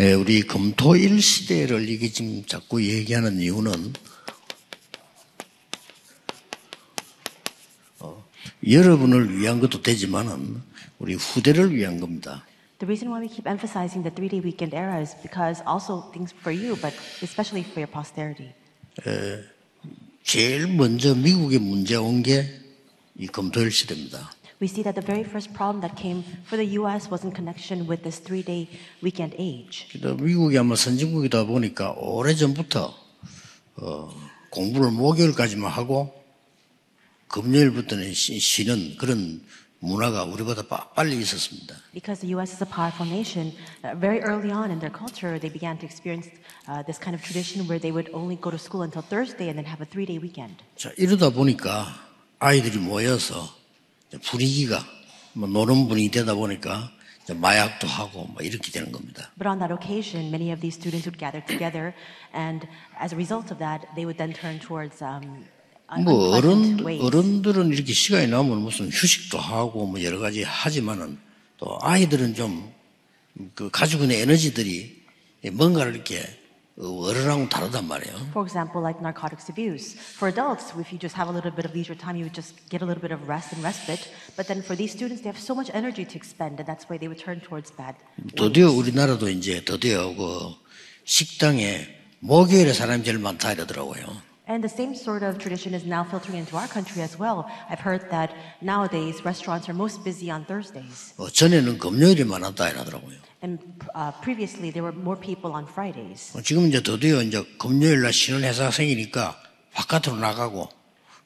예, 우리 금토일 시대를 이게 지금 자꾸 얘기하는 이유는 어, 여러분을 위한 것도 되지만은 우리 후대를 위한 겁니다. The reason why we keep emphasizing the three day weekend era is because also things for you, but especially for your posterity. 제일 먼저 미국에 문제 온 게이 금토일 시대입니다. We see that the very first problem that came for the US was in connection with this three day weekend age. 그래도 미국이 아마 선진국이다 보니까 오래전부터 어, 공부를 목요일까지만 하고 금요일부터는 쉬- 쉬는 그런 문화가 우리보다 빠- 빨리 있었습니다. Because the US is a powerful nation, uh, very early on in their culture, they began to experience uh, this kind of tradition where they would only go to school until Thursday and then have a three day weekend. 자, 이러다 보니까 아이들이 모여서 이제 분위기가 뭐 노는 분위기 되다 보니까 마약도 하고 뭐 이렇게 되는 겁니다. But on that occasion, many of these students would gather together, and as a result of that, they would then turn towards um, 뭐 어른. 어른들은 이렇게 시간이 나면 무슨 휴식도 하고 뭐 여러 가지 하지만은 또 아이들은 좀 그 가지고 있는 에너지들이 뭔가를 이렇게 어른하고 다르단 말이에요. For example, like narcotics abuse. For adults, if you just have a little bit of leisure time, you would just get a little bit of rest and respite. But then for these students, they have so much energy to expend, and that's why they would turn towards bad. 드디어 우리나라도 이제 드디어 그 식당에 목요일에 사람이 제일 많다 이러더라고요. And the same sort of tradition is now filtering into our country as well. I've heard that nowadays restaurants are most busy on Thursdays. 어, 전에는 금요일이 많았다 이러더라고요. And uh, previously, there were more people on Fridays. 어, 지금 이제 드디어 이제 금요일 날 쉬는 회사가 생기니까 바깥으로 나가고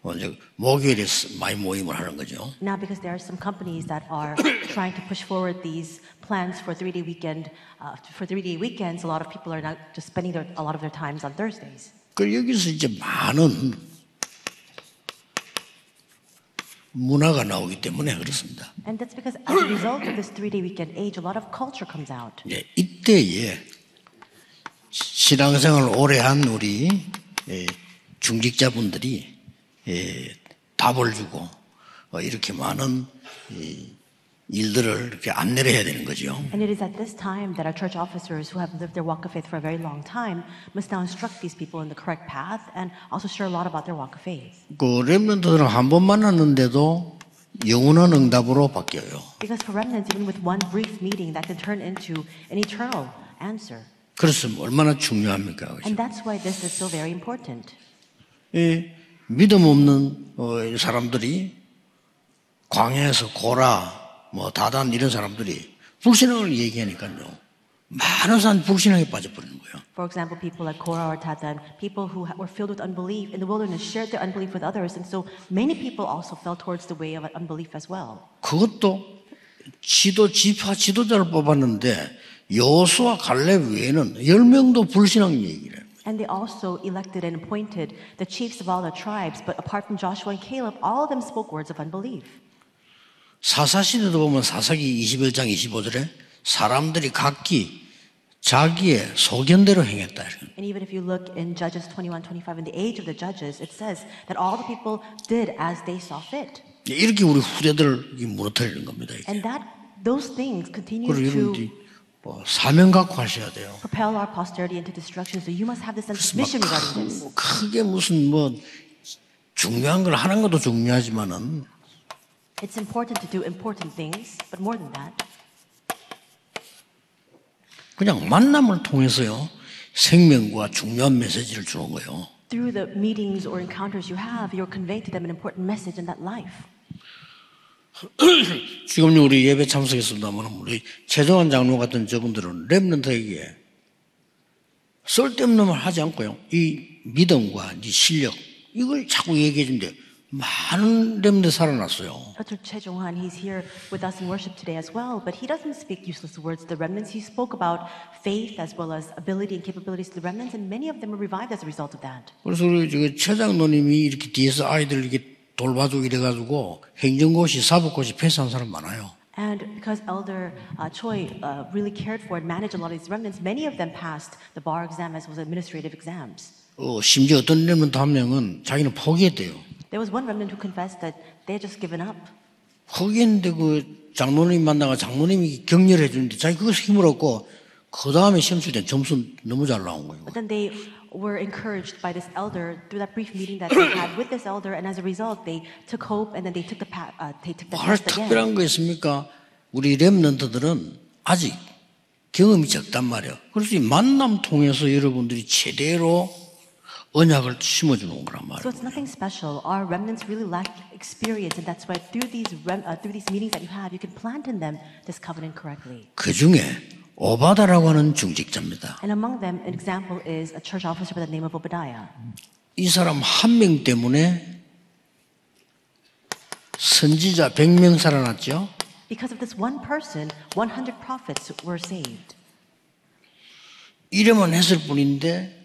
어, 이제 목요일에 쓰- 많이 모임을 하는 거죠. Now, because there are some companies that are trying to push forward these plans for three-day weekend, uh, for three-day weekends, a lot of people are now just spending their, a lot of their times on Thursdays. 그 여기서 이제 많은 문화가 나오기 때문에 그렇습니다. And that's because as a result of this three-day weekend age, a lot of culture comes out. 예, 이때에 신앙생활을 오래 한 우리 예, 중직자분들이 예, 답을 주고 어, 이렇게 많은 이 일들을 이렇게 안내를 해야 되는 거죠. And it is at this time that our church officers who have lived their walk of faith for a very long time must now instruct these people in the correct path and also share a lot about their walk of faith. 그 렘런트들은 한번 만났는데도 영원한 응답으로 바뀌어요. Because for remnants, even with one brief meeting, that can turn into an eternal answer. 그래서 얼마나 중요합니까? 그죠? And that's why this is so very important. 이 믿음 없는 어, 이 사람들이 광야에서 고라, 뭐 다단 이런 사람들이 불신앙을 얘기하니까요. 많은 사람 불신앙에 빠져버리는 거예요. For example, people like Korah or Tatan, people who were filled with unbelief in the wilderness shared their unbelief with others, and so many people also fell towards the way of unbelief as well. 그것도 지도 지파 지도자를 뽑았는데 여호수아 갈렙 외에는 10명도 불신앙 얘기를 해요. And they also elected and appointed the chiefs of all the tribes, but apart from Joshua and Caleb, all of them spoke words of unbelief. 사사시대도 보면 사사기 21장 25절에 사람들이 각기 자기의 소견대로 행했다. 이래요. And even if you look in Judges 21 25, in the age of the judges, it says that all the people did as they saw fit. 이렇게 우리 후대들을 무너뜨리는 겁니다. 이게. And that those things continue 그리고 to 여러분들이 뭐 사명 갖고 하셔야 돼요. propel our posterity into destruction. So you must have this sense of 막 mission regarding 크- this. 뭐 크게 무슨 뭐 중요한 걸 하는 것도 중요하지만은 It's important to do important things, but more than that, 그냥 만남을 통해서요 생명과 중요한 메시지를 주는 거예요. through the meetings or encounters you have, you're conveying to them an important message in that life. 지금 우리 예배 참석했습니다만 우리 최정환 장로 같은 저분들은 랩런트에게 쓸데없는 말 하지 않고요 이 믿음과 이 실력 이걸 자꾸 얘기해 준대 많은 랩런트 살아났어요. Dr. Che Jong-han, he's here with us in worship today as well, but he doesn't speak useless words to the remnants. He spoke about faith as well as ability and capabilities to the remnants, and many of them were revived as a result of that. 그래서 우리 저최 장로님이 이렇게 뒤에서 아이들 이렇게 돌봐주고 이래가지고 행정고시, 사법고시 패스한 사람 많아요. And because Elder uh, Choi uh, really cared for and managed a lot of these remnants, many of them passed the bar exam as well as administrative exams. 어, 심지어 어떤 랩런트 한 명은 자기는 포기했대요. There was one remnant who confessed that they had just given up. 포기했는데 그 장로님 만나가 장로님이 격려해 주는데 자기 그것에 힘을 얻고 그 다음에 시험 칠 때 점수 너무 잘 나온 거예요. But then they were encouraged by this elder through that brief meeting that they had with this elder, and as a result, they took hope and then they took the pa- uh, they took the 뭘 test again. 특별한 거 있습니까? 우리 랩런트들은 아직 경험이 적단 말이에요. 그래서 이 만남 통해서 여러분들이 제대로 언약을 심어주는 거란 말이에요. So it's nothing special. Our remnants really lack experience, and that's why through these rem- uh, through these meetings that you have, you can plant in them this covenant correctly. 그 중에 오바다라고 하는 중직자입니다. And among them, an example is a church officer by the name of Obadiah. 이 사람 한 명 때문에 선지자 100명 살아났죠. Because of this one person, 100 prophets were saved. 이래만 했을 뿐인데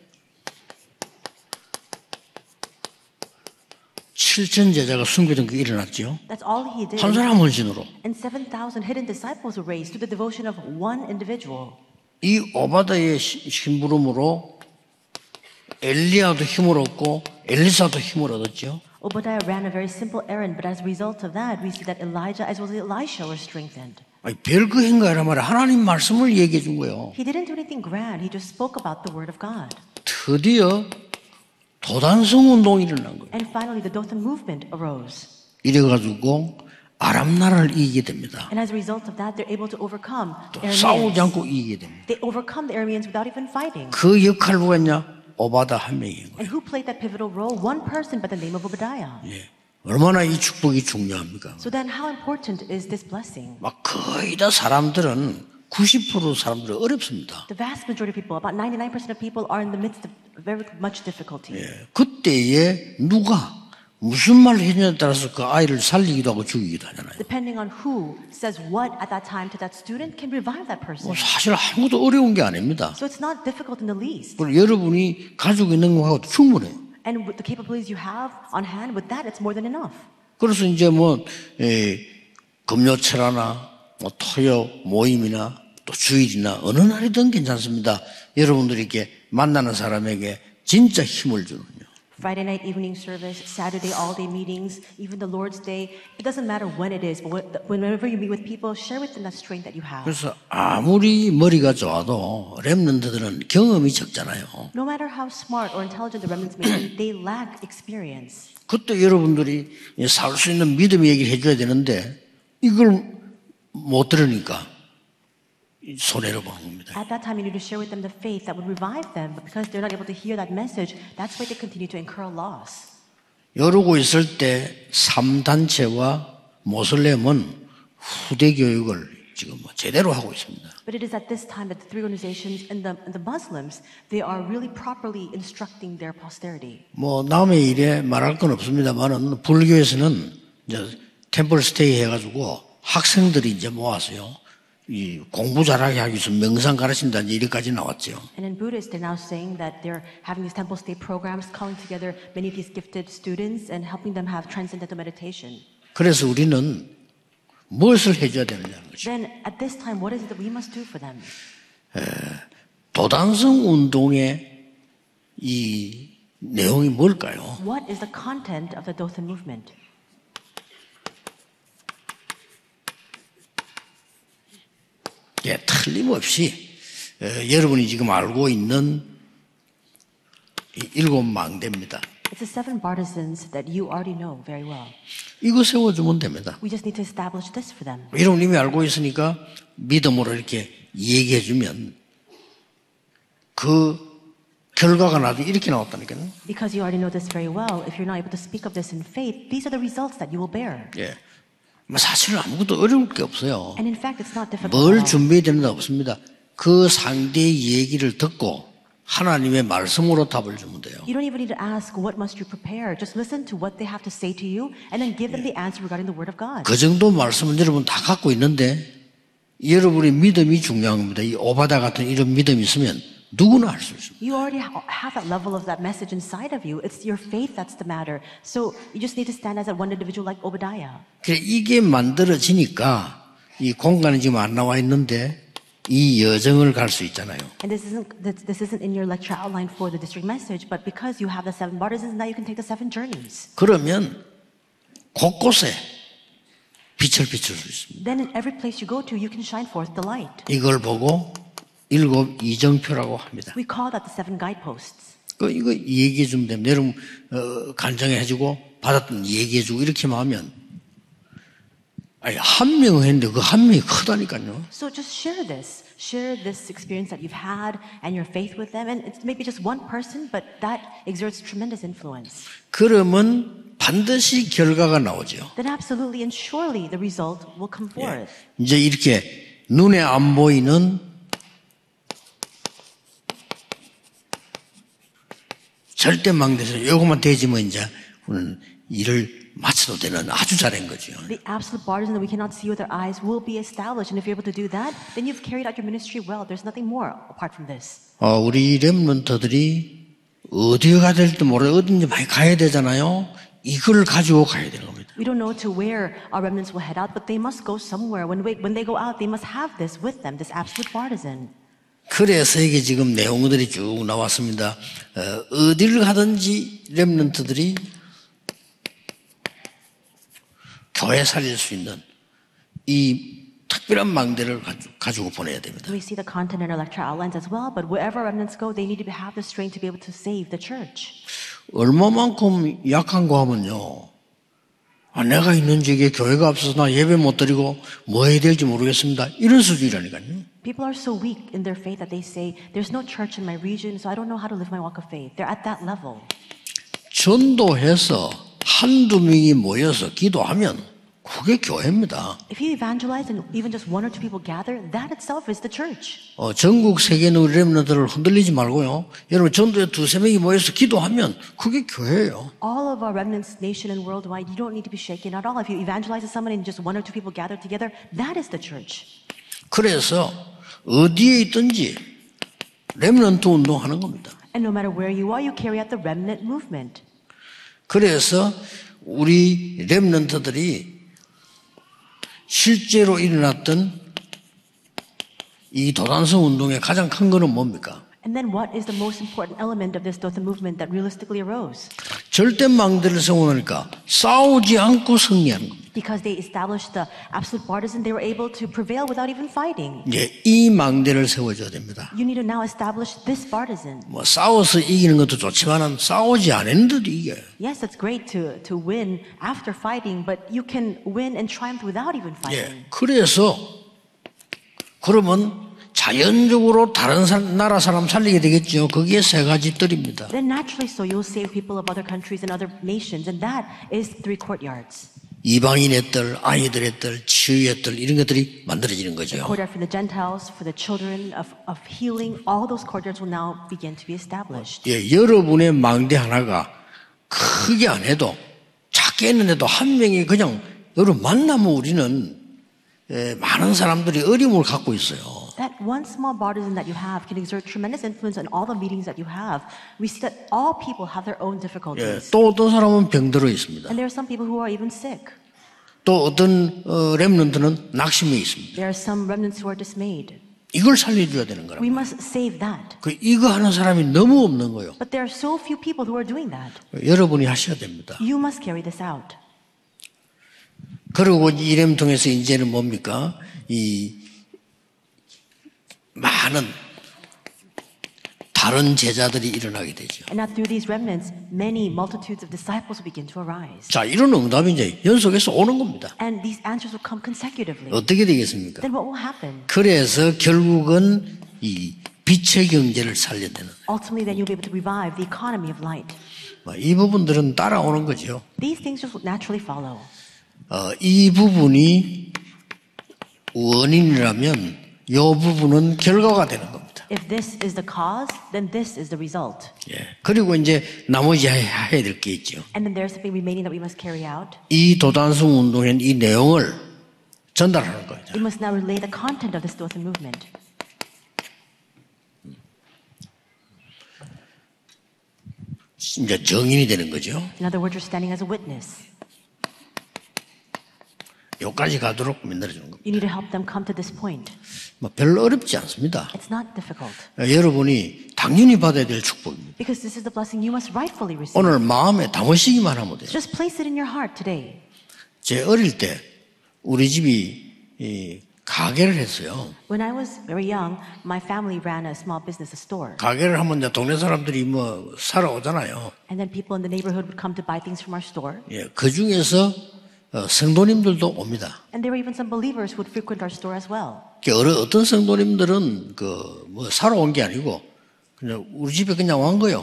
7천 제자가 숨겨둔 게 일어났죠. That's all he did. 한 사람 헌신으로. And 7,000 hidden disciples were raised through the devotion of one individual. 이 오바다의 시- 심부름으로 엘리야도 힘을 얻고 엘리사도 힘을 얻었죠. Obadiah ran a very simple errand, but as a result of that, we see that Elijah as well as Elisha were strengthened. 아니, 별거 행가이란 말이야. 하나님 말씀을 얘기해 준 거예요. He didn't do anything grand, he just spoke about the word of God. 드디어 도단성 운동이 일어난 거예요. And finally, the Dothan movement arose. 이래 가지고 아람 나라를 이기게 됩니다. And as a result of that, they're able to overcome the 싸우지 Arameans. 않고 이기게 됩니다. They overcome the Arameans without even fighting. 그 역할 누가 했냐? 오바다 한 명인 거예요. And who played that pivotal role? One person by the name of Obadiah. 예. 얼마나 이 축복이 중요합니까? So then, how important is this blessing? 막 거의 다 사람들은 90% 사람들은 어렵습니다. The vast majority of people, about 99% of people, are in the midst of very much difficulty. 예. 그때에 누가 무슨 말을 했냐에 따라서 그 아이를 살리기도 하고 죽이기도 하잖아요. Depending on who says what at that time to that student can revive that person. 뭐 사실 아무것도 어려운 게 아닙니다. So it's not difficult in the least. 여러분이 가지고 있는 거하고 충분해요. And with the capabilities you have on hand, with that, it's more than enough. 그래서 이제 뭐 에, 금요철하나 뭐 토요 모임이나 또 주일이나 어느 날이든 괜찮습니다. 여러분들이 이렇게 만나는 사람에게 진짜 힘을 주는요. Friday night evening service, Saturday all day meetings, even the Lord's Day. It doesn't matter when it is, but whenever you meet with people, share with them that strength that you have. 그래서 아무리 머리가 좋아도 랩런트들은 경험이 적잖아요. No matter how smart or intelligent the remnants may be, they lack experience. 그때 여러분들이 살 수 있는 믿음 얘기를 해줘야 되는데 이걸 못 들으니까 손해를 보는 겁니다. At that time, you need to share with them the faith that would revive them, but because they're not able to hear that message, that's why they continue to incur loss. 이러고 있을 때 3단체와 모슬렘은 후대 교육을 지금 뭐 제대로 하고 있습니다. But it is at this time that the three organizations and the, and the Muslims, they are really properly instructing their posterity. 뭐 남의 일에 말할 건 없습니다만은 불교에서는 이제 템플 스테이 해가지고 학생들이 이제 모아서요. 이 공부 잘하게 하기 위해서 명상 가르친다 이제 이렇게까지 나왔죠. And in Buddhist, they're now saying that they're having these temple state programs, calling together many of these gifted students and helping them have transcendental meditation. 그래서 우리는 무엇을 해줘야 되느냐는 거죠. Then at this time, what is it that we must do for them? 도단성 운동의 이 내용이 뭘까요? What is the content of the Dothan movement? 예, 틀림없이 어, 여러분이 지금 알고 있는 이 일곱 망대입니다. It's the seven partisans that you already know very well. 이거 세워주면 됩니다. We just need to establish this for them. 여러분 이미 알고 있으니까 믿음으로 이렇게 얘기해주면 그 결과가 나도 이렇게 나왔다니까요. Because you already know this very well, if you're not able to speak of this in faith, these are the results that you will bear. 예. 뭐 사실 아무것도 어려울 게 없어요. And in fact, it's not. 뭘. 준비해야 되는 거 없습니다. 그 상대의 얘기를 듣고 하나님의 말씀으로 답을 주면 돼요. You don't even need to ask, what must you prepare? Just listen to what they have to say to you and then give them the answer regarding the Word of God. 그 정도 말씀은 여러분 다 갖고 있는데 여러분의 믿음이 중요한 겁니다. 이 오바다 같은 이런 믿음이 있으면 누구나 할 수 있습니다. You already ha- have that level of that message inside of you. It's your faith that's the matter. So you just need to stand as that one individual like Obadiah. 그래 이게 만들어지니까 이 공간이 지금 안 나와 있는데 이 여정을 갈 수 있잖아요. And this isn't this, this isn't in your lecture outline for the district message, but because you have the seven partisans, now you can take the seven journeys. 그러면 곳곳에 빛을 비출 수 있습니다. Then in every place you go to, you can shine forth the light. 이걸 보고 일곱 이정표라고 합니다. We call that the seven guideposts. 그 이거 얘기해 주면 됩니다. 여러분 어, 간증해 주고 받았던 얘기해 주고 이렇게만 하면 아니 한명 했는데 그 한 명이 크다니까요. So just share this. Share this experience that you've had and your faith with them. And it's maybe just one person, but that exerts tremendous influence. 그러면 반드시 결과가 나오죠. Then absolutely and surely the result will come forth. 이제 이렇게 눈에 안 보이는 절대 망대에서 요것만 되지면 이제 우리는 일을 마쳐도 되는 아주 잘한 거죠. The absolute partisan that we cannot see with our eyes will be established. And if you're able to do that, then you've carried out your ministry well. There's nothing more apart from this. 어, 우리 렘런터들이 어디에 가야 될지 모르 어딘지 많이 가야 되잖아요. 이걸 가지고 가야 되는 겁니다. We don't know to where our remnants will head out, but they must go somewhere. When, we, when they go out, they must have this with them, this absolute partisan. 그래서 이게 지금 내용들이 쭉 나왔습니다. 어, 어디를 가든지 렘런트들이 교회 살릴 수 있는 이 특별한 망대를 가지고, 보내야 됩니다. We see the content in our lecture outlines as well, but wherever remnants go, they need to have the strength to be able to save the church. 얼마만큼 약한 거 하면요. 아, 내가 있는 지역에 교회가 없어서 나 예배 못 드리고 뭐 해야 될지 모르겠습니다. 이런 수준이라니까요. People are so weak in their faith that they say, There's no church in my region, so I don't know how to live my walk of faith. They're at that level. 전도해서 한두 명이 모여서 기도하면 그게 교회입니다. If you evangelize and even just one or two people gather, that itself is the church. 어, 전국 세계 의 렘너들을 흔들리지 말고요. 여러분 전도에 두세 명이 모여서 기도하면 그게 교회예요. All of our remnants, nation and worldwide, you don't need to be shaken at all. If you evangelize to someone and just one or two people gather together, that is the church. 그래서 어디에 있든지 렘넌트 운동하는 겁니다. And no matter where you are, you carry out the remnant movement. 그래서 우리 렘넌트들이 실제로 일어났던 이 도단성 운동의 가장 큰 거는 뭡니까? And then what is the most important element of this Dothan movement that realistically arose? 절대 망대를 세워놓으니까 싸우지 않고 승리하는 겁니다. Because they established the absolute partisan, they were able to prevail without even fighting. 이제 이 망대를 세워줘야 됩니다. You need to now establish this partisan. 뭐 싸워서 이기는 것도 좋지만은 싸우지 않았는데도 이겨요. Yes, it's great to, to win after fighting, but you can win and triumph without even fighting. 예. 그래서 그러면 자연적으로 다른 사- 나라 사람 살리게 되겠죠. 거기에 세 가지 뜰입니다. Then naturally so you'll save people of other countries and other nations, and that is three courtyards. 이방인의 뜰, 아이들의 뜰, 치유의 뜰 이런 것들이 만들어지는 거죠. Courtyard for the Gentiles, for the children of, of healing, all those courtyards will now begin to be established. 예, 여러분의 망대 하나가 크게 안 해도 작게 했는데도 한 명이 그냥 여러분 만나면 우리는 예, 많은 사람들이 어려움을 갖고 있어요. That one small partisan that you have can exert tremendous influence on all the meetings that you have. We see that all people have their own 예, difficulties. 또 어떤 사람은 병들어 있습니다. And there are some people who are even sick. 또 어떤 어, 렘넌트는 낙심해 있습니다. There are some remnants who are dismayed. 이걸 살려줘야 되는 거라. We must save that. 그 이거 하는 사람이 너무 없는 거예요. But there are so few people who are doing that. 여러분이 하셔야 됩니다. You must carry this out. 그리고 이렘 통해서 이제는 뭡니까? 이 많은 다른 제자들이 일어나게 되죠. And now through these remnants, many multitudes of disciples will begin to arise. 자, 이런 응답이 이제 연속해서 오는 겁니다. And these answers will come consecutively. 어떻게 되겠습니까? Then what will happen? 그래서 결국은 이 빛의 경제를 살려야 되는 Ultimately, then you'll be able to revive the economy of light. 뭐이 부분들은 따라오는 거죠. These things just naturally follow. 어, 이 부분이 원인이라면 이 부분은 결과가 되는 겁니다. If this is the cause, then this is the result. 예. 그리고 이제 나머지 해야 될 게 있죠. And then there's something remaining that we must carry out. 이 도단성 운동의 이 내용을 전달하는 거예요. We must now relay the content of this Dothan movement. 이제 정인이 되는 거죠. In other words, you're standing as a witness. 여기까지 가도록 만들어주는 겁니다. You need to help them come to this point. 뭐 별로 어렵지 않습니다. It's not difficult 어, 여러분이 당연히 받아야 될 축복입니다. because this is the blessing you must rightfully receive. 오늘 마음에 담으시기만 하면 돼요. Just place it in your heart today. 제 어릴 때 우리 집이 이 가게를 했어요. When I was very young, my family ran a small business, a store. 가게를 하면 이제 동네 사람들이 뭐 사러 오잖아요. And then people in the neighborhood would come to buy things from our store. 예, 그 중에서 어, 성도님들도 옵니다. And there were even some believers who would frequent our store as well. 그 어떤 성도님들은 그뭐 사러 온 게 아니고 그냥 우리 집에 그냥 왔 거요.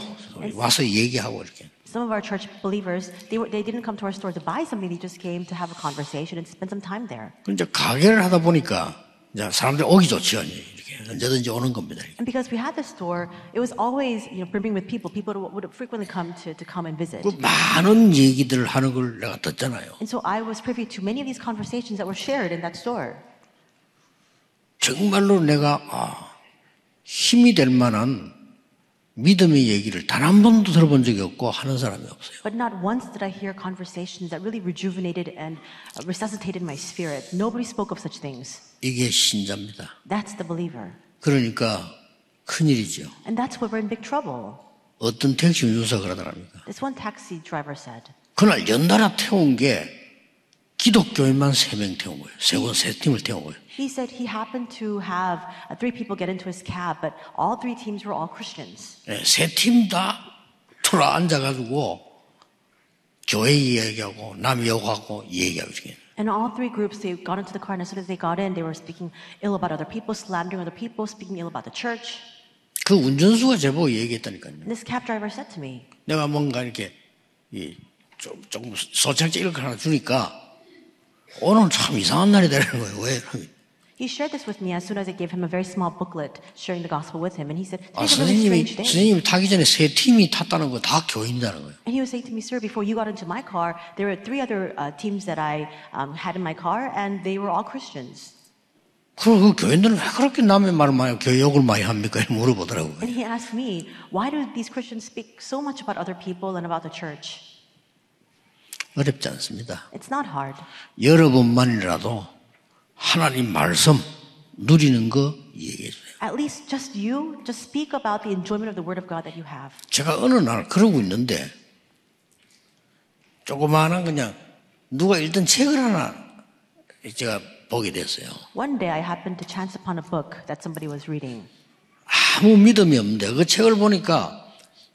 와서 얘기하고 이렇게. Some of our church believers, they, were, they didn't come to our store to buy something, they just came to have a conversation and spend some time there. 그 이제 가게를 하다 보니까 이제 사람들이 오기 좋죠. 이렇게 언제든지 오는 겁니다. And because we had the store, it was always you know, brimming with people. People would frequently come to, to come and visit. 그 많은 얘기들을 하는 걸 내가 듣잖아요. And so I was privy to many of these conversations that were shared in that store. 정말로 내가 아, 힘이 될 만한 믿음의 얘기를 단 한 번도 들어본 적이 없고 하는 사람이 없어요. But not once did I hear conversations that really rejuvenated and uh, resuscitated my spirit. Nobody spoke of such things. 이게 신자입니다. That's the believer. 그러니까 큰일이죠. And that's where we're in big trouble. 어떤 택시 운전사 그러더랍니까? This one taxi driver said, 그날 연달아 태운 게 기독교인만 세명 태운 거예요. 세권 세 팀을 태운 거예요. he said he happened to have uh, three people get into his cab, but all three teams were all Christians. 예, 세팀 다 돌아 앉아가지고 교회 이야기하고 남 욕하고 얘기하고 이렇게. And all three groups, they got into the car, and as soon as they got in, they were speaking ill about other people, slandering other people, speaking ill about the church. 그 운전수가 제보고 얘기했다니까요. This cab driver said to me, 내가 뭔가 이렇게 이, 좀, 조금 소창제 이렇게 하나 주니까 오늘 참 이상한 날이 되는 거예요. 왜? he shared this with me as soon as I gave him a very small booklet sharing the gospel with him. And he said, 아, Today's a really 선생님이, strange day. 선생님이 타기 전에 세 팀이 탔다는 거 다 교인이라는 거예요. And he was saying to me, Sir, before you got into my car, there were three other uh, teams that I um, had in my car, and they were all Christians. 그리고 그 교인들은 왜 그렇게 남의 말을 많이, 교욕을 많이 합니까? 이렇게 물어보더라고요. And he asked me, Why do these Christians speak so much about other people and about the church? 어렵지 않습니다. It's not hard. 여러분만이라도 하나님 말씀 누리는 거 얘기해 주세요. At least just you, just speak about the enjoyment of the Word of God that you have. 제가 어느 날 그러고 있는데 조그마한 그냥 누가 읽던 책을 하나 제가 보게 됐어요. One day I happened to chance upon a book that somebody was reading. 아무 믿음이 없는데 그 책을 보니까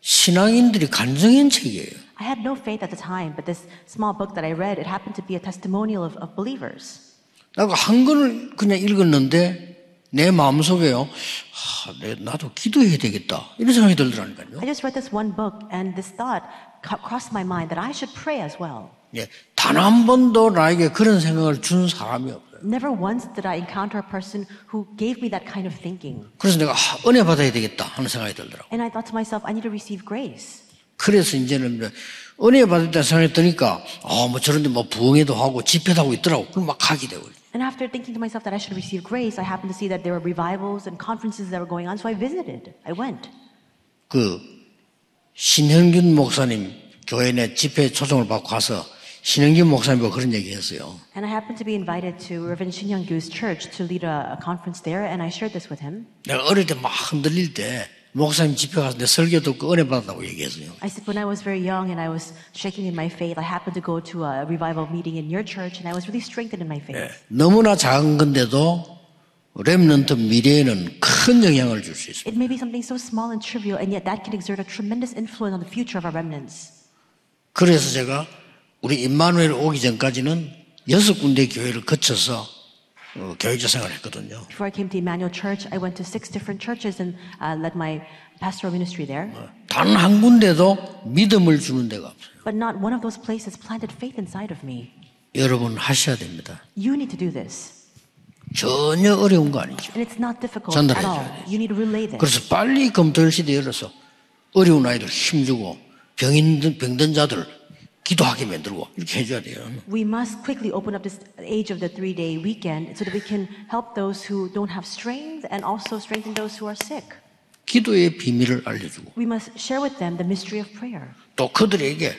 신앙인들이 간증한 책이에요. I had no faith at the time, but this small book that I read, it happened to be a testimonial of, of believers. 나그 한 권을 그냥 읽었는데 내 마음속에요. 아, 내, 나도 기도해야 되겠다. 이런 생각이 들더라니까요. I just read this one book, and this thought crossed my mind that I should pray as well. 예, 단 한 번도 나에게 그런 생각을 준 사람이 없어요. Never once did I encounter a person who gave me that kind of thinking. 그래서 내가 아, 은혜 받아야 되겠다 하는 생각이 들더라고. And I thought to myself, I need to receive grace. 그래서 이제는 이제 은혜 받을 때 생각이 드니까 아, 뭐 저런데 뭐 부흥회도 하고 집회도 하고 있더라고. 그럼 막 가게 되고. And after thinking to myself that I should receive grace, I happened to see that there were revivals and conferences that were going on, so I visited. I went. 그 신형균 목사님 교회 내 집회 초청을 받고 가서 신형균 목사님과 그런 얘기 했어요. And I happened to be invited to Reverend Shin Young Gu's church to lead a, a conference there, and I shared this with him. 내가 어릴 때 막 흔들릴 때 목사님 집회 가서 내 설교 듣고 은혜 받았다고 얘기했어요. I said, when I was very young and I was shaking in my faith, I happened to go to a revival meeting in your church, and I was really strengthened in my faith. 예, 너무나 작은 건데도 렘넌트 미래에는 큰 영향을 줄 수 있습니다. It may be something so small and trivial, and yet that can exert a tremendous influence on the future of our remnants. 그래서 제가 우리 임마누엘 오기 전까지는 여섯 군데 교회를 거쳐서 어, 교육자 생활을 했거든요. Before I came to Emmanuel Church, I went to six different churches and uh, led my pastoral ministry there. 단 한 군데도 믿음을 주는 데가 없어요. But not one of those places planted faith inside of me. 여러분 하셔야 됩니다. You need to do this. 전혀 어려운 거 아니죠. And it's not difficult 전달해 at all. 줘야 돼요. You need to relay this. 그래서 빨리 검토일 시대 열어서 어려운 아이들 힘주고 병인 병든 자들 기도하게 만들고 이렇게 해줘야 돼요. We must quickly open up this age of the three day weekend so that we can help those who don't have strength and also strengthen those who are sick. 기도의 비밀을 알려주고 We must share with them the mystery of prayer. 또 그들에게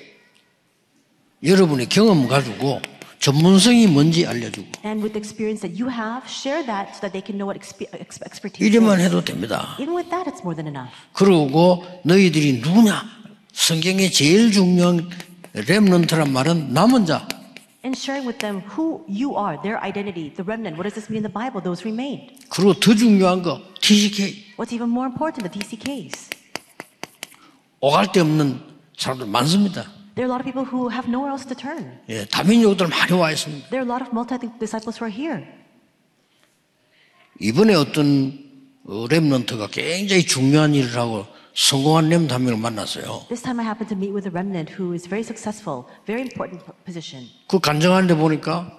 여러분의 경험 가지고 전문성이 뭔지 알려주고 And with the experience that you have, share that so that they can know what expe- ex- expertise 이래만. 해도 됩니다. Even with that, it's more than enough. 그러고 너희들이 누구냐? 성경의 제일 중요한 렘넌트란 말은 남은 자. And sharing with them who you are, their identity, the remnant. What does this mean in the Bible? Those remained. 그리고 더 중요한 거 TCK What's even more important, the TCKs. 오갈 데 없는 사람들 많습니다. There are a lot of people who have nowhere else to turn. 예, 다민족들 많이 와 있습니다. There are a lot of multi disciples who are here. 이번에 어떤 어, 렘넌트가 굉장히 중요한 일을 하고 성공한 명을 만났어요. This time I happened to meet with a remnant who is very successful, very important position. 그 간증하는데 보니까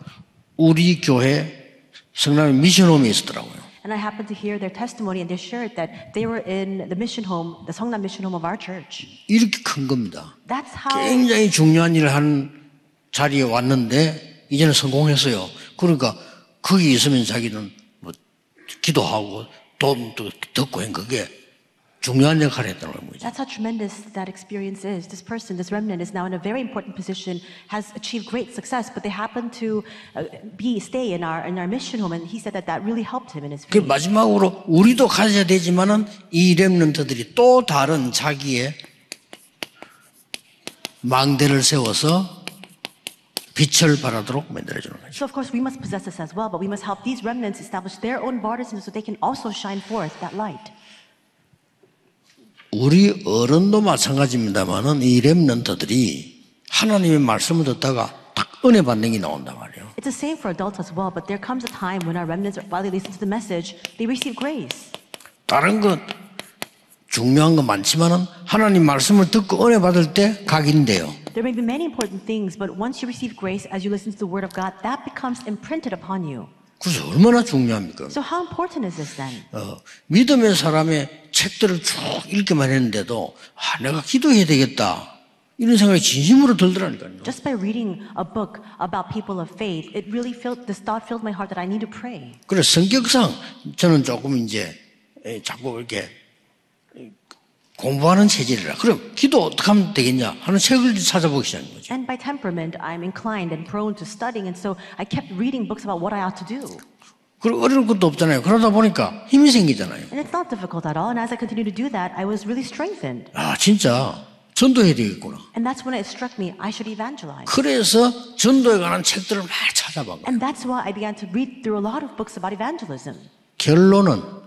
우리 교회 성남에 미션홈에 있었더라고요. And I happened to hear their testimony, and they shared that they were in the mission home, the Songnam mission home of our church. 이렇게 큰 겁니다. That's how 굉장히 중요한 일을 한 자리에 왔는데 이제는 성공했어요. 그러니까 거기 있으면 자기는 뭐 기도하고 돈도 듣고 한 그게 중요한 역할을 했다는 거죠. That's how tremendous that experience is. This person, this remnant, is now in a very important position, has achieved great success, but they happen to uh, be stay in our in our mission home, and he said that that really helped him in his 그 faith. 마지막으로 우리도 가져야 되지만은 이 렘넌트들이 또 다른 자기의 망대를 세워서 빛을 발하도록 만들어주는 거죠. So of course we must possess this as well, but we must help these remnants establish their own borders, so they can also shine forth that light. 우리 어른도 마찬가지입니다만은 이 렘넌트들이 하나님의 말씀을 듣다가 딱 은혜 받는 게 나온단 말이에요. It's the same for adults as well, but there comes a time when our remnants, while they listen to the message, they receive grace. 다른 것 중요한 거 많지만은 하나님 말씀을 듣고 은혜 받을 때 각인돼요. There may be many important things, but once you receive grace as you listen to the word of God, that becomes imprinted upon you. 그래서 얼마나 중요합니까? So how important is this then? 어, 믿음의 사람의 책들을 쭉 읽기만 했는데도 아, 내가 기도해야 되겠다 이런 생각이 진심으로 들더라니까요. Just by reading a book about people of faith, it really filled this thought filled my heart that I need to pray. 그래서 성격상 저는 조금 이제 에, 자꾸 이렇게 공부하는 체질이라. 그럼 기도 어떻게 하면 되겠냐 하는 책을 찾아보기 시작한 거죠. And by temperament, I'm inclined and prone to studying, and so I kept reading books about what I ought to do. 그리고 어려울 것도 없잖아요. 그러다 보니까 힘이 생기잖아요. And it's not difficult at all. And as I continued to do that, I was really strengthened. 아 진짜 전도해야 되겠구나. And that's when it struck me I should evangelize. 그래서 전도에 관한 책들을 찾아본 거예요. And that's why I began to read through a lot of books about evangelism. 결론은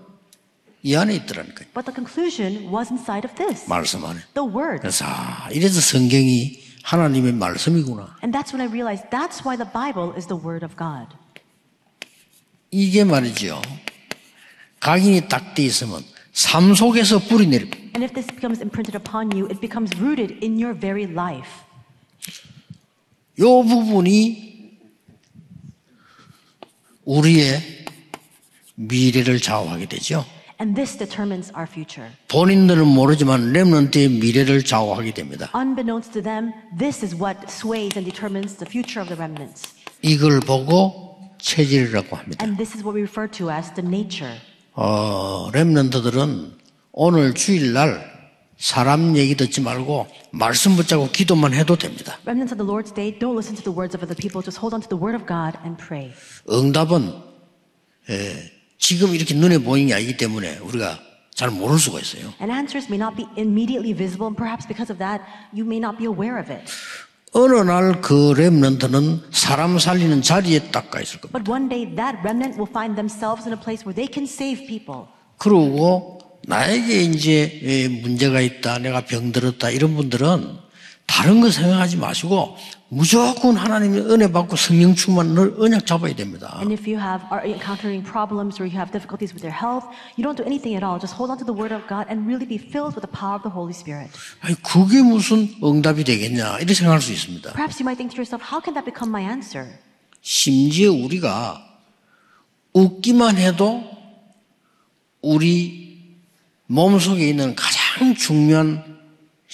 이 안에 있더라니까요. But the conclusion was inside of this 말씀 안에. the Word. 그래서 아, 이래서 성경이 하나님의 말씀이구나. And that's when I realized that's why the Bible is the Word of God. 이게 말이죠. 각인이 딱 돼 있으면 삶 속에서 뿌리 내립. And if this becomes imprinted upon you, it becomes rooted in your very life. 요 부분이 우리의 미래를 좌우하게 되죠. And this determines our future. 본인들은 모르지만 렘넌트의 미래를 좌우하게 됩니다. Unbeknownst to them, this is what sways and determines the future of the remnants. 이걸 보고 체질이라고 합니다. And this is what we refer to as the nature. 어, 렘넌트들은 오늘 주일날 사람 얘기 듣지 말고 말씀 붙잡고 기도만 해도 됩니다. Remnants of the Lord's day, don't listen to the words of other people, just hold on to the word of God and pray. 응답은 예, 지금 이렇게 눈에 보이는 게 아니기 때문에 우리가 잘 모를 수가 있어요. And answers may not be immediately visible, and perhaps because of that, you may not be aware of it. 어느 날 그 렘넌트는 사람 살리는 자리에 딱 가 있을 겁니다. But one day, that remnant will find themselves in a place where they can save people. 그러고 나에게 이제 예, 문제가 있다, 내가 병들었다 이런 분들은 다른 거 생각하지 마시고 무조건 하나님의 은혜 받고 성령 충만을 언약 잡아야 됩니다. And if you have are encountering problems or you have difficulties with your health, you don't do anything at all. Just hold on to the word of God and really be filled with the power of the Holy Spirit. 아니 그게 무슨 응답이 되겠냐 이렇게 생각할 수 있습니다. Perhaps you might think to yourself, how can that become my answer? 심지어 우리가 웃기만 해도 우리 몸 속에 있는 가장 중요한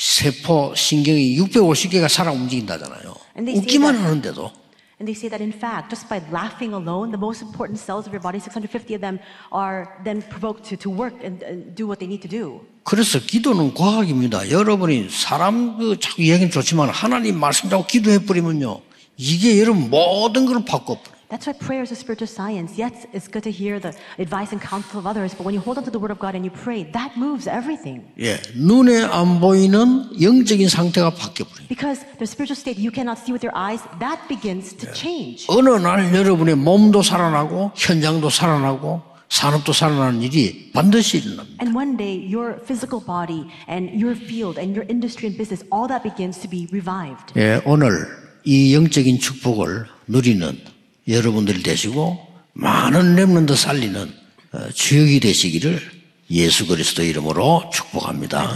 세포 신경이 650개가 살아 움직인다잖아요. 웃기만 하는데도 And they say that in fact, just by laughing alone, the most important cells of your body, 650 of them, are then provoked to, to work and, and do what they need to do. 그래서 기도는 과학입니다. 여러분이 사람 그 자꾸 이야기는 좋지만 하나님 말씀 자고 기도해 버리면요. 이게 여러분 모든 걸 바꿔 버려요. That's why prayer is a spiritual science. Yes, it's good to hear the advice and counsel of others, but when you hold on to the word of God and you pray, that moves everything. 예, 눈에 안 보이는 영적인 상태가 바뀌어버려요. Because the spiritual state you cannot see with your eyes, that begins to change. 어느 날 여러분의 몸도 살아나고 현장도 살아나고 산업도 살아나는 일이 반드시 일어납니다. And one day, your physical body and your field and your industry and business, all that begins to be revived. 예, 오늘 이 영적인 축복을 누리는 여러분들이 되시고 많은 렘넌트 살리는 어, 주역이 되시기를 예수 그리스도 이름으로 축복합니다.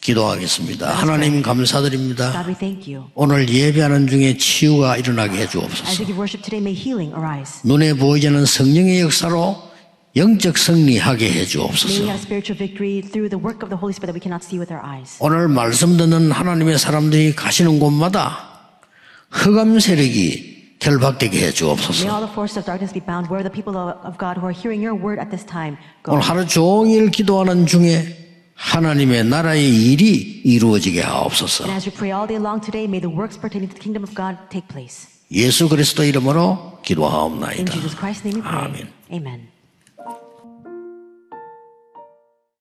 기도하겠습니다. 하나님 감사드립니다. 오늘 예배하는 중에 치유가 일어나게 해 주옵소서. healing arise. 눈에 보이지 않는 성령의 역사로 영적 승리하게 May we 해주옵소서. have spiritual victory through the work of the Holy Spirit that we cannot see with our eyes. 오늘 말씀 듣는 하나님의 사람들이 가시는 곳마다 흑암 세력이 결박되게 May 해주옵소서. all the forces of darkness be bound where the people of of God who are hearing your word at this time go. 오늘 하루 종일 기도하는 중에 하나님의 나라의 일이 이루어지게 하옵소서. And as we pray all day long today, may the works pertaining to the kingdom of God take place. 예수 그리스도 이름으로 In 기도하옵나이다. Jesus Christ's name we pray. 아멘. Amen.